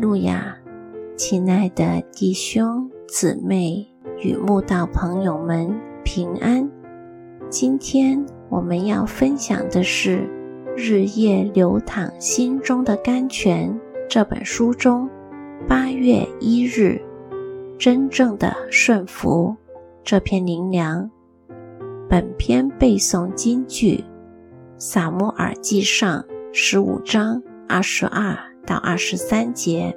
路亚！亲爱的弟兄姊妹与慕道朋友们平安。今天我们要分享的是《日夜流淌心中的甘泉》这本书中八月一日真正的顺服这篇灵粮。本篇背诵金句：《撒母耳记上》十五章二十二到二十三节。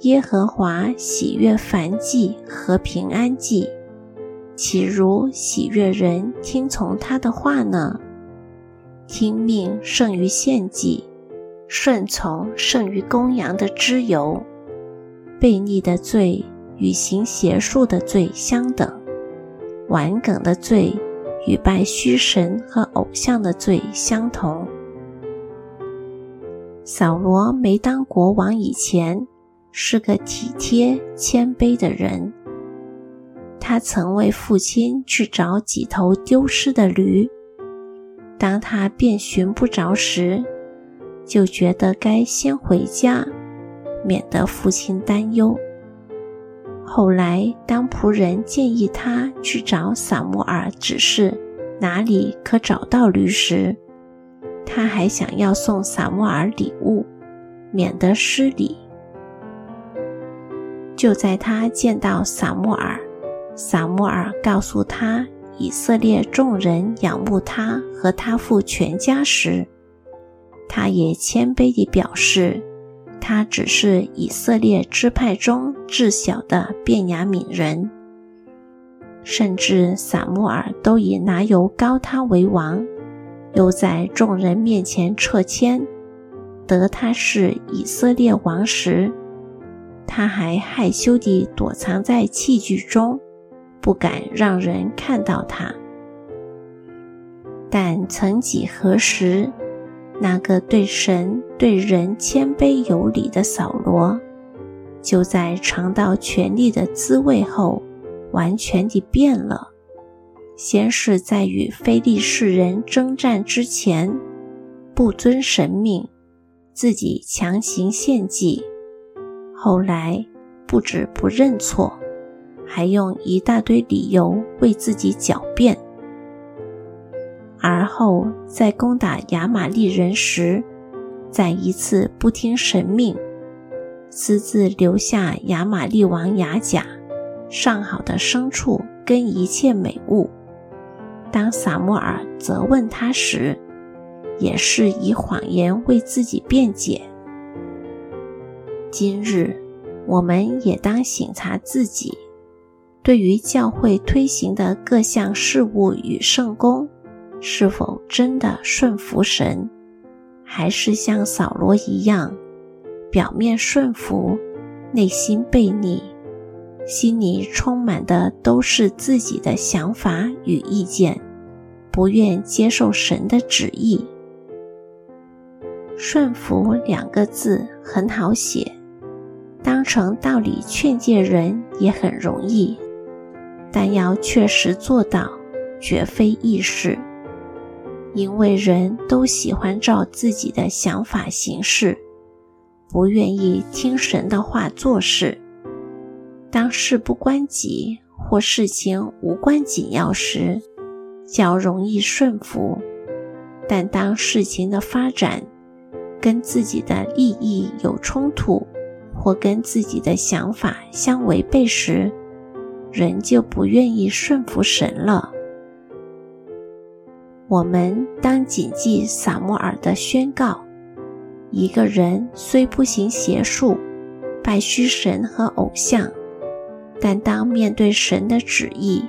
耶和华喜悦凡祭和平安祭，岂如喜悦人听从他的话呢？听命胜于献祭，顺从胜于公羊的脂油。悖逆的罪与行邪术的罪相等，顽梗的罪与拜虚神和偶像的罪相同。扫罗没当国王以前。是个体贴谦卑的人。他曾为父亲去找几头丢失的驴，当他遍寻不着时，就觉得该先回家，免得父亲担忧。后来，当仆人建议他去找撒母耳指示哪里可找到驴时，他还想要送撒母耳礼物，免得失礼。就在他见到撒母耳，撒母耳告诉他以色列众人仰慕他和他父全家时，他也谦卑地表示，他只是以色列支派中至小的便雅悯人。甚至撒母耳都以拿油膏他为王，又在众人面前撤迁，得他是以色列王时。他还害羞地躲藏在器具中，不敢让人看到他。但曾几何时，那个对神对人谦卑有礼的扫罗，就在尝到权力的滋味后，完全地变了。先是在与非利士人征战之前，不遵神命，自己强行献祭。后来不止不认错，还用一大堆理由为自己狡辩。而后在攻打亚玛利人时，再一次不听神命，私自留下亚玛利王雅甲上好的牲畜跟一切美物。当撒母耳责问他时，也是以谎言为自己辩解。今日，我们也当省察自己，对于教会推行的各项事务与圣功，是否真的顺服神，还是像扫罗一样，表面顺服，内心悖逆，心里充满的都是自己的想法与意见，不愿接受神的旨意。顺服两个字很好写。当成道理劝诫人也很容易，但要确实做到，绝非易事。因为人都喜欢照自己的想法行事，不愿意听神的话做事。当事不关己或事情无关紧要时，较容易顺服；但当事情的发展跟自己的利益有冲突，或跟自己的想法相违背时，人就不愿意顺服神了。我们当谨记撒摩尔的宣告：一个人虽不行邪术、拜虚神和偶像，但当面对神的旨意，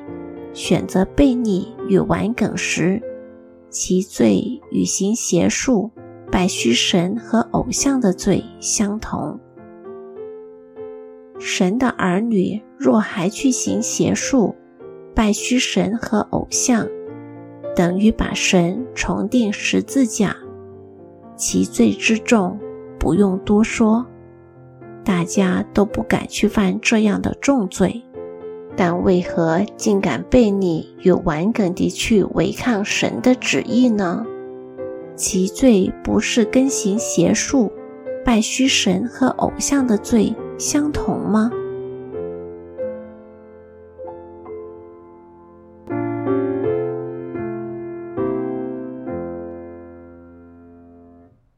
选择悖逆与顽梗时，其罪与行邪术、拜虚神和偶像的罪相同。神的儿女若还去行邪术、拜虚神和偶像，等于把神重定十字架，其罪之重不用多说，大家都不敢去犯这样的重罪。但为何竟敢背逆与顽梗地去违抗神的旨意呢？其罪不是跟行邪术、拜虚神和偶像的罪相同吗？